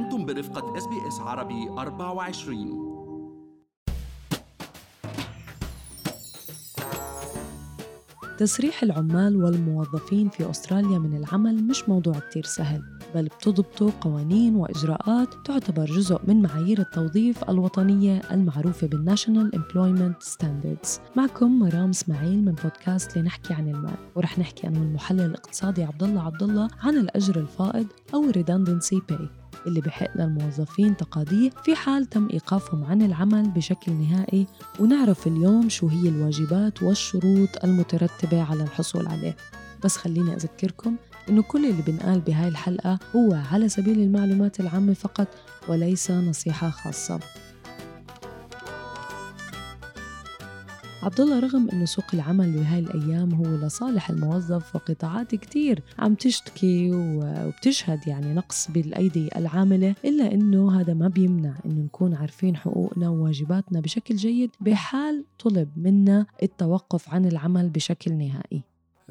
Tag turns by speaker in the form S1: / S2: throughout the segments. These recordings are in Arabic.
S1: أنتم برفقة SBS عربي 24
S2: تسريح العمال والموظفين في أستراليا من العمل مش موضوع كتير سهل بل بتضبطه قوانين وإجراءات تعتبر جزء من معايير التوظيف الوطنية المعروفة بال National Employment Standards. معكم مرام إسماعيل من بودكاست لنحكي عن المال ورح نحكي أنا والمحلل الاقتصادي عبد الله عبد الله عن الأجر الفائض أو redundancy pay. اللي بحق للموظفين تقاضيه في حال تم إيقافهم عن العمل بشكل نهائي ونعرف اليوم شو هي الواجبات والشروط المترتبة على الحصول عليه. بس خليني أذكركم إنه كل اللي بنقال بهاي الحلقة هو على سبيل المعلومات العامة فقط وليس نصيحة خاصة. عبد الله رغم إنه سوق العمل بهاي الأيام هو لصالح الموظف وقطاعات كتير عم تشتكي وبتشهد يعني نقص بالأيدي العاملة إلا إنه هذا ما بيمنع إنه نكون عارفين حقوقنا وواجباتنا بشكل جيد بحال طلب منا التوقف عن العمل بشكل نهائي.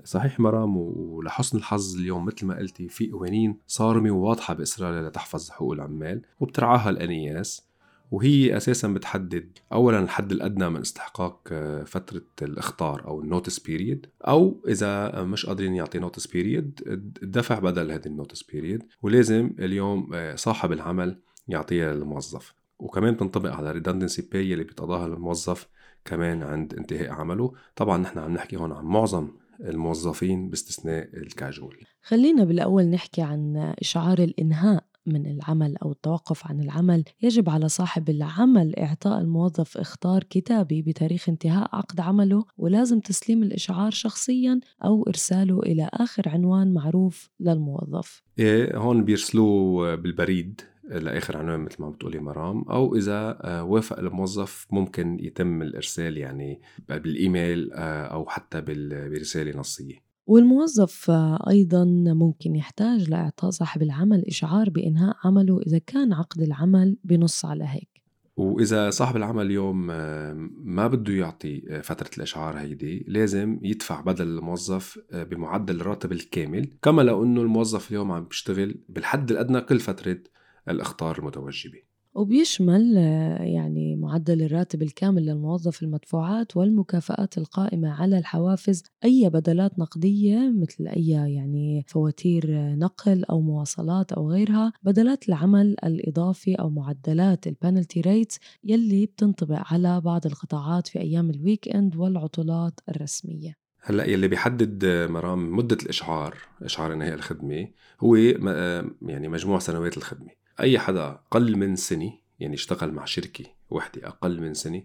S3: صحيح مرام ولحسن الحظ اليوم مثل ما قلتي في قوانين صارمة وواضحة بأستراليا لتحفظ حقوق العمال وبترعاها ال NES وهي أساسا بتحدد اولا الحد الأدنى من استحقاق فترة الإخطار أو ال notice period أو إذا مش قادرين يعطي notice period الدفع بدل هذه ال notice period ولازم اليوم صاحب العمل يعطيها للموظف. وكمان بتنطبق على redundancy pay اللي بيتقاضاها الموظف كمان عند انتهاء عمله. طبعا نحن عم نحكي هون عن معظم الموظفين باستثناء الكاجوال
S2: خلينا بالأول نحكي عن إشعار الإنهاء. من العمل أو التوقف عن العمل يجب على صاحب العمل إعطاء الموظف إخطار كتابي بتاريخ انتهاء عقد عمله ولازم تسليم الإشعار شخصيا أو إرساله إلى آخر عنوان معروف للموظف.
S3: إيه هون بيرسلوه بالبريد لآخر عنوان مثل ما بتقولي مرام أو إذا وافق الموظف ممكن يتم الإرسال يعني بالإيميل أو حتى برسالة نصية.
S2: والموظف أيضا ممكن يحتاج لإعطاء صاحب العمل إشعار بإنهاء عمله إذا كان عقد العمل بنص على هيك.
S3: وإذا صاحب العمل اليوم ما بده يعطي فترة الإشعار هيدي لازم يدفع بدل الموظف بمعدل الراتب الكامل كما لو أنه الموظف اليوم عم بيشتغل بالحد الأدنى كل فترة الإخطار المتوجبة.
S2: وبيشمل يعني معدل الراتب الكامل للموظف المدفوعات والمكافآت القائمة على الحوافز. أي بدلات نقدية مثل أي يعني فواتير نقل أو مواصلات أو غيرها بدلات العمل الإضافي أو معدلات ال penalty rates يلي بتنطبق على بعض القطاعات في أيام ال weekend والعطلات الرسمية.
S3: هلأ يلي بيحدد مرام مدة الإشعار إشعار إنهاء الخدمة هو يعني مجموع سنوات الخدمة. أي حدا أقل من سنة يعني اشتغل مع شركة وحدة أقل من سنة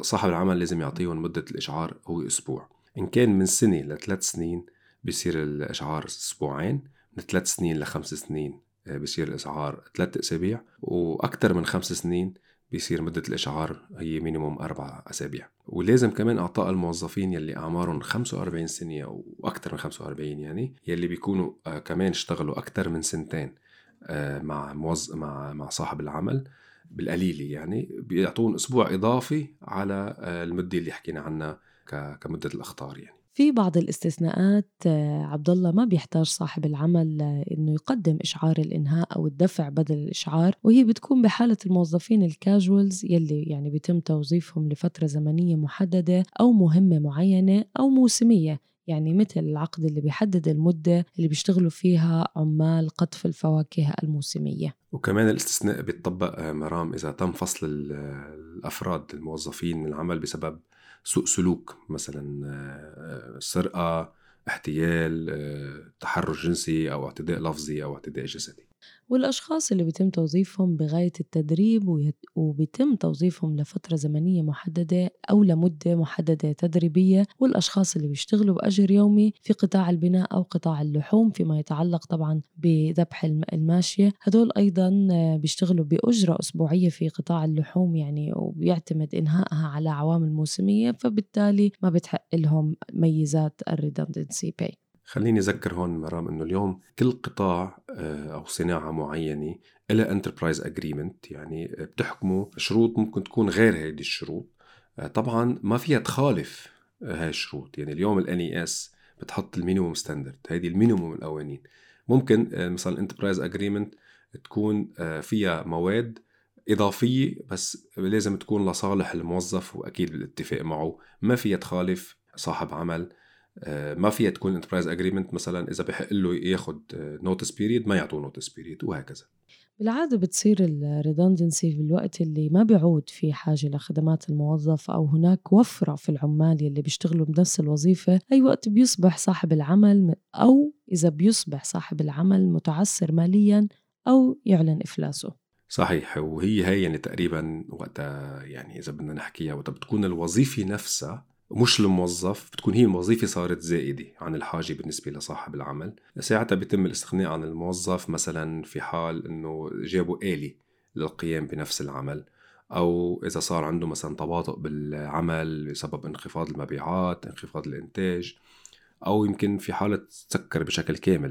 S3: صاحب العمل لازم يعطيهم مدة الإشعار هو أسبوع. إن كان من سنة لثلاث سنين بصير الإشعار أسبوعين من ثلاث سنين لخمس سنين بصير الإشعار ثلاث أسابيع وأكثر من خمس سنين بيصير مدة الإشعار هي مينيموم أربع أسابيع. ولازم كمان أعطاء الموظفين يلي أعمارهم 45 سنة أو أكثر من 45 يعني يلي بيكونوا كمان اشتغلوا أكثر من سنتين. مع موظ... مع مع صاحب العمل بالقليلة يعني بيعطون أسبوع إضافي على المدة اللي حكينا عنها ك... كمدة الأخطار يعني.
S2: في بعض الاستثناءات عبد الله ما بيحتاج صاحب العمل إنه يقدم إشعار الإنهاء أو الدفع بدل الإشعار وهي بتكون بحالة الموظفين الكاجوالز يلي يعني بيتم توظيفهم لفترة زمنية محددة أو مهمة معينة أو موسمية. يعني مثل العقد اللي بيحدد المدة اللي بيشتغلوا فيها عمال قطف الفواكه الموسمية؟
S3: وكمان الاستثناء بيتطبق مرام إذا تم فصل الأفراد الموظفين من العمل بسبب سوء سلوك مثلا سرقة احتيال تحرش جنسي أو اعتداء لفظي أو اعتداء جسدي.
S2: والأشخاص اللي بيتم توظيفهم بغاية التدريب وبيتم توظيفهم لفترة زمنية محددة أو لمدة محددة تدريبية والأشخاص اللي بيشتغلوا بأجر يومي في قطاع البناء أو قطاع اللحوم فيما يتعلق طبعا بذبح الماشية. هدول أيضا بيشتغلوا بأجرة أسبوعية في قطاع اللحوم يعني وبيعتمد إنهائها على عوامل موسمية فبالتالي ما بتحق لهم ميزات ال redundancy pay
S3: خليني أذكر هون مرام إنه اليوم كل قطاع أو صناعة معينة لها enterprise agreement يعني بتحكمه شروط ممكن تكون غير هذه الشروط. طبعا ما فيها تخالف هاي الشروط. يعني اليوم ال NES بتحط ال minimum standard هيدي ال minimum القوانين. ممكن مثلا ال enterprise agreement تكون آه، فيها مواد إضافية بس لازم تكون لصالح الموظف وأكيد بالاتفاق معه ما فيها تخالف صاحب عمل. آه، ما فيها تكون enterprise agreement مثلا إذا بيحق له ياخذ notice period ما يعطوه notice period وهكذا.
S2: بالعادة بتصير ال redundancy بالوقت اللي ما بيعود في حاجة لخدمات الموظف أو هناك وفرة في العمال اللي بيشتغلوا بنفس الوظيفة. أي وقت بيصبح صاحب العمل أو إذا بيصبح صاحب العمل متعسر ماليا أو يعلن إفلاسه.
S3: صحيح وهي هي يعني تقريبا وقتها يعني إذا بدنا نحكيها وقتها بتكون الوظيفة نفسها مش الموظف بتكون هي الوظيفة صارت زائدة عن الحاجة بالنسبة لصاحب العمل. ساعتها بيتم الاستغناء عن الموظف مثلا في حال إنه جابوا آلي للقيام بنفس العمل أو إذا صار عنده مثلا تباطؤ بالعمل بسبب انخفاض المبيعات انخفاض الإنتاج. أو يمكن في حالة تسكر بشكل كامل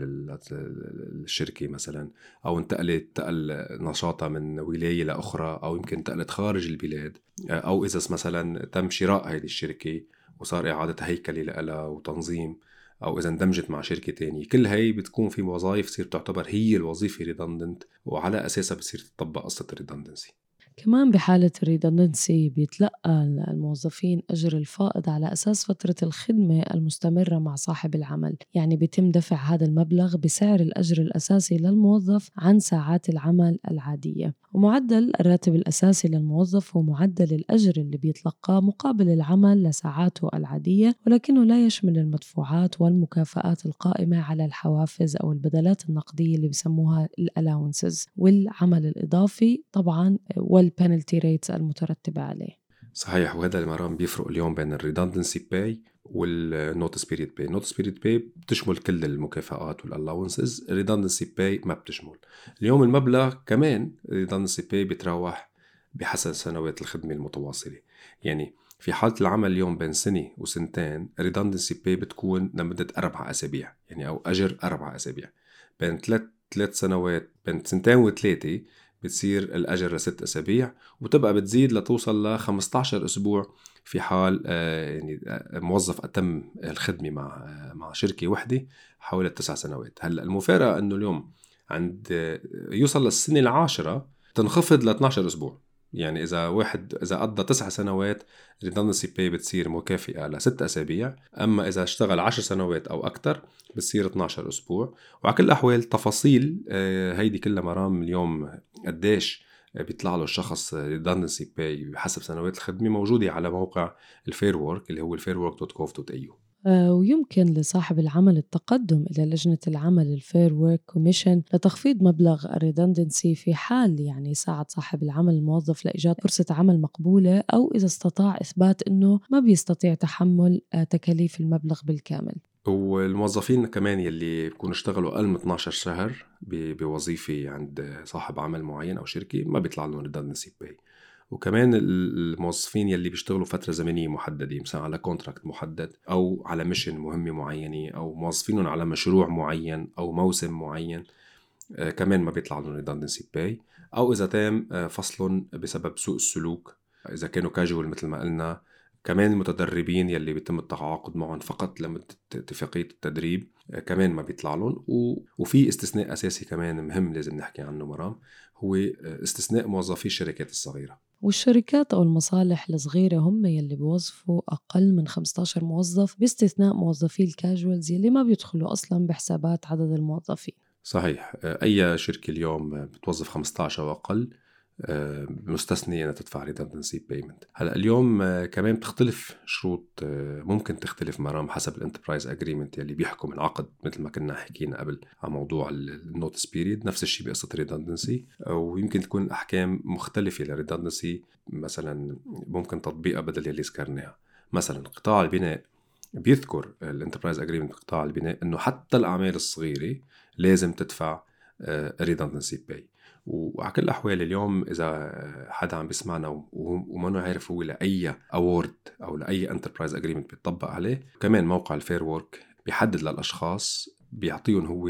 S3: الشركة مثلا أو انتقلت انتقل نشاطها من ولاية لأخرى أو يمكن انتقلت خارج البلاد أو إذا مثلا تم شراء هذه الشركة وصار إعادة هيكلة لها وتنظيم أو إذا اندمجت مع شركة تانية. كل هي بتكون في وظائف تصير تعتبر هي الوظيفة redundant وعلى أساسها بتصير تطبق قصة ال redundancy
S2: كمان بحالة ال redundancy بيتلقى الموظفين أجر الفائض على أساس فترة الخدمة المستمرة مع صاحب العمل. يعني بيتم دفع هذا المبلغ بسعر الأجر الأساسي للموظف عن ساعات العمل العادية. ومعدل الراتب الأساسي للموظف هو معدل الأجر اللي بيتلقاه مقابل العمل لساعاته العادية ولكنه لا يشمل المدفوعات والمكافآت القائمة على الحوافز أو البدلات النقدية اللي بسموها ال allowances. والعمل الإضافي طبعا وال penalty rates المترتبة عليه.
S3: صحيح وهذا المرام بيفرق اليوم بين ال redundancy pay وال notice period pay notice period pay بتشمل كل المكافآت وال allowances ال redundancy pay ما بتشمل. اليوم المبلغ كمان ال redundancy pay بيتراوح بحسب سنوات الخدمة المتواصلة. يعني في حالة العمل اليوم بين سنة وسنتين redundancy pay بتكون لمدة أربع أسابيع يعني أو أجر أربع أسابيع. بين ثلاث ثلاث سنوات بين سنتين وثلاثة بتصير الأجر لست أسابيع وبتبقى بتزيد لتوصل ل 15 أسبوع في حال آه، يعني آه، موظف أتم الخدمة مع آه، مع شركة وحدة حوالي تسع سنوات. هلأ المفارقة أنه اليوم عند يوصل للسنة العاشرة تنخفض ل 12 أسبوع. يعني إذا واحد إذا قضى تسع سنوات redundancy pay بتصير مكافئة لست أسابيع أما إذا اشتغل عشر سنوات أو أكثر بتصير 12 أسبوع. وعلى كل الأحوال تفاصيل هيدي كلها مرام اليوم قديش بيطلع له الشخص redundancy pay بحسب سنوات الخدمة موجودة على موقع ال Fair Work اللي هو ال fairwork.gov.au
S2: آه، ويمكن لصاحب العمل التقدم إلى لجنة العمل ال Fair Work Commission لتخفيض مبلغ ال redundancy في حال يعني ساعد صاحب العمل الموظف لإيجاد فرصة عمل مقبولة أو إذا استطاع إثبات أنه ما بيستطيع تحمل آه، تكاليف المبلغ بالكامل.
S3: والموظفين كمان يلي بيكونوا اشتغلوا أقل من 12 شهر بوظيفة عند صاحب عمل معين أو شركة ما بيطلع لهم redundancy pay وكمان الموظفين يلي بيشتغلوا فترة زمنية محددة مثلا على contract محدد أو على mission مهمة معينة أو موظفينهم على مشروع معين أو موسم معين آه كمان ما بيطلع لهم redundancy pay أو إذا تم آه فصلهم بسبب سوء السلوك إذا كانوا كاجوال مثل ما قلنا. كمان المتدربين يلي بيتم التعاقد معهم فقط لمدة اتفاقية التدريب آه، كمان ما بيطلع لهم. وفي استثناء أساسي كمان مهم لازم نحكي عنه مرام هو آه، استثناء موظفي الشركات الصغيرة.
S2: والشركات أو المصالح الصغيرة هم يلي بيوظفوا أقل من 15 موظف باستثناء موظفي الكاجوالز يلي ما بيدخلوا أصلا بحسابات عدد الموظفين.
S3: صحيح. أي شركة اليوم بتوظف 15 وأقل آه، مستثني إنها تدفع redundancy payment هلأ اليوم آه، كمان بتختلف شروط آه، ممكن تختلف مرام حسب ال enterprise agreement يلي بيحكم العقد مثل ما كنا حكينا قبل عن موضوع ال notice period نفس الشيء بقصة redundancy ويمكن تكون أحكام مختلفة لل redundancy مثلا ممكن تطبيقها بدل يلي ذكرناها. مثلا قطاع البناء بيذكر ال enterprise agreement قطاع البناء إنه حتى الأعمال الصغيرة لازم تدفع redundancy pay وعلى كل الأحوال اليوم إذا حدا عم بيسمعنا وما عارف هو لأي award أو لأي enterprise agreement بيطبق عليه كمان موقع ال Fair Work بيحدد للأشخاص بيعطيهم هو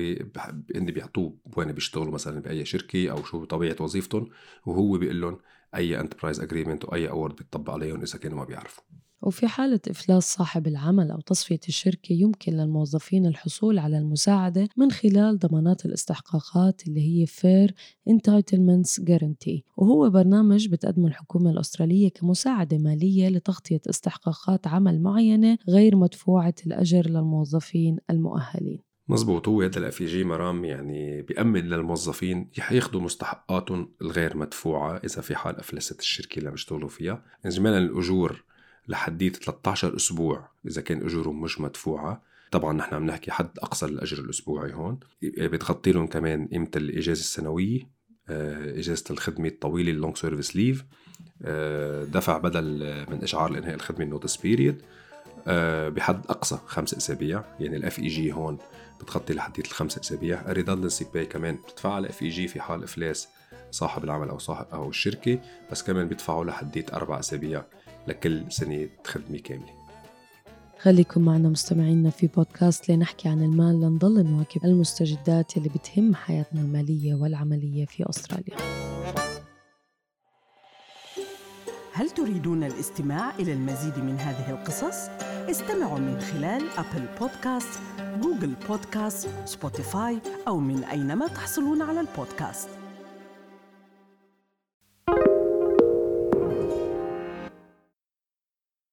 S3: هن بيعطوه وين بيشتغلوا مثلا بأي شركة أو شو طبيعة وظيفتهم وهو بيقول لهم أي enterprise agreement وأي award بيطبق عليهم إذا كانوا ما بيعرفوا.
S2: وفي حالة إفلاس صاحب العمل أو تصفية الشركة يمكن للموظفين الحصول على المساعدة من خلال ضمانات الاستحقاقات اللي هي Fair Entitlements Guarantee وهو برنامج بتقدمه الحكومة الأسترالية كمساعدة مالية لتغطية استحقاقات عمل معينة غير مدفوعة الأجر للموظفين المؤهلين.
S3: مزبوط. هو هذا ال FEG مرام يعني بيأمن للموظفين ياخذوا مستحقاتهم الغير مدفوعة إذا في حال أفلست الشركة اللي بيشتغلوا فيها. إجمالا الأجور لحديت 13 أسبوع إذا كان أجورهم مش مدفوعة. طبعا نحن عم نحكي حد أقصى للأجر الأسبوعي هون. بتغطي لهم كمان قيمة الإجازة السنوية آه، إجازة الخدمة الطويلة ال long service leave دفع بدل من إشعار لإنهاء الخدمة ال notice period آه، بحد أقصى خمس أسابيع. يعني ال FEG هون بتغطي لحديت الخمس أسابيع. ال redundancy pay كمان بتدفع ال FEG في حال إفلاس صاحب العمل أو صاحب أو الشركة بس كمان بيدفعوا لحديت أربع أسابيع. لكل سنة خدمه كاملة.
S2: خليكم معنا مستمعينا في بودكاست لنحكي عن المال لنضل نواكب المستجدات اللي بتهم حياتنا المالية والعملية في أستراليا.
S4: هل تريدون الاستماع إلى المزيد من هذه القصص؟ استمعوا من خلال أبل بودكاست، جوجل بودكاست، سبوتيفاي أو من أينما تحصلون على البودكاست.